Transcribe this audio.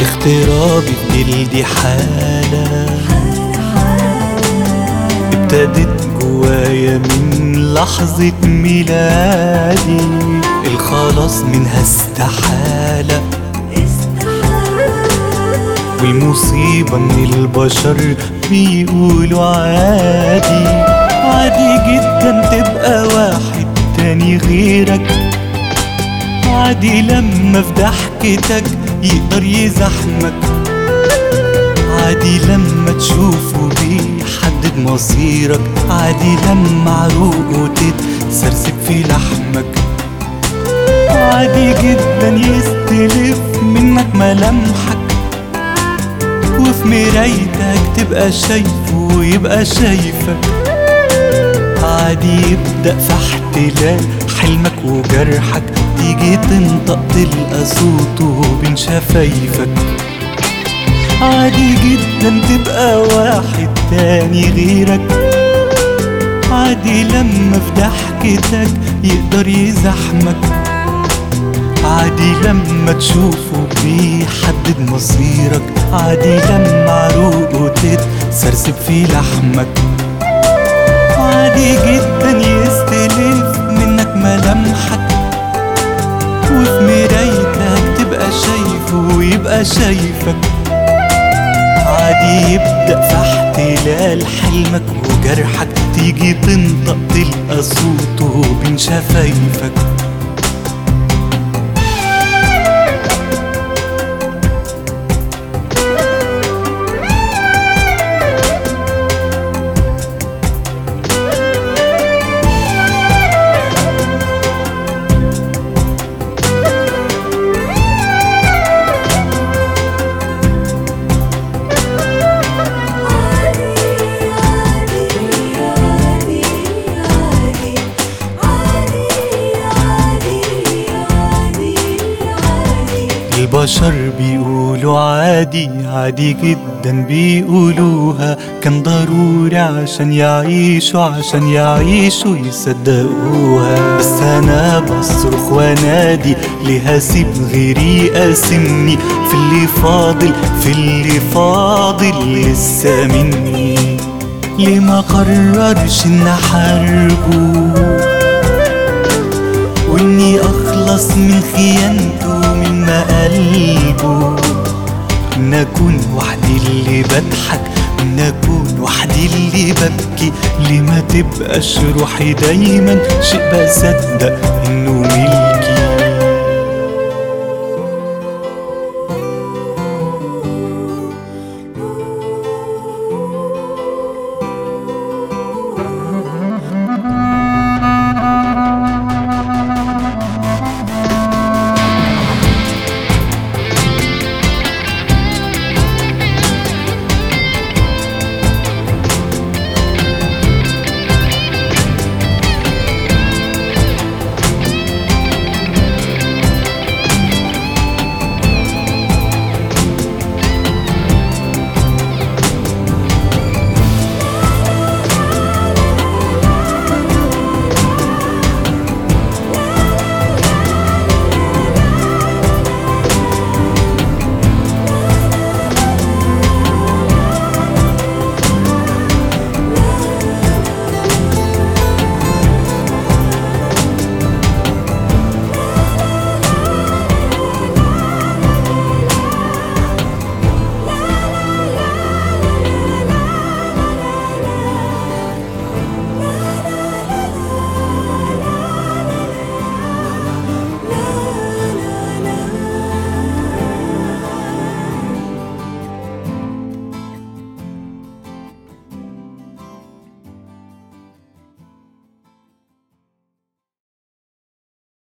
اضطرابي في جلدي حالة ابتدت جوايا من لحظة ميلادي. الخلاص منها استحالة. والمصيبة ان البشر بيقولوا عادي. عادي جدا تبقى واحد تاني غيرك. عادي لما في ضحكتك يقدر يزحمك عادي لما تشوفه بيحدد مصيرك. عادي لما عروقه تتسرسب في لحمك. عادي جدا يستلف منك ملامحك. وفي مرايتك تبقى شايفه ويبقى شايفك. عادي يبدأ في احتلال حلمك وجرحك. تيجي تنطق تلقى صوته بين شفايفك. عادي جدا تبقى واحد تاني غيرك. عادي لما في ضحكتك يقدر يزحمك. عادي لما تشوفه بيحدد مصيرك. عادي لما عروقه تتسرسب في لحمك. عادي جدا شايفك. عادي يبدأ في احتلال حلمك وجرحك. تيجي تنطق تلقى صوته بين شفايفك. البشر بيقولوا عادي عادي جدا بيقولوها. كان ضروري عشان يعيشوا عشان يعيشوا يصدقوها. بس أنا بصرخ وأنادي ليه هسيب غيري يقاسمني؟ في اللي فاضل في اللي فاضل لسه مني. ليه ما قررش إن أحاربه؟ وإني أخلص من خيانته. هم قلبه نكون وحدي اللي بضحك نكون وحدي اللي ببكي. ليه ما تبقاش روحي دايما؟ شيء بصدق إنه ملكي.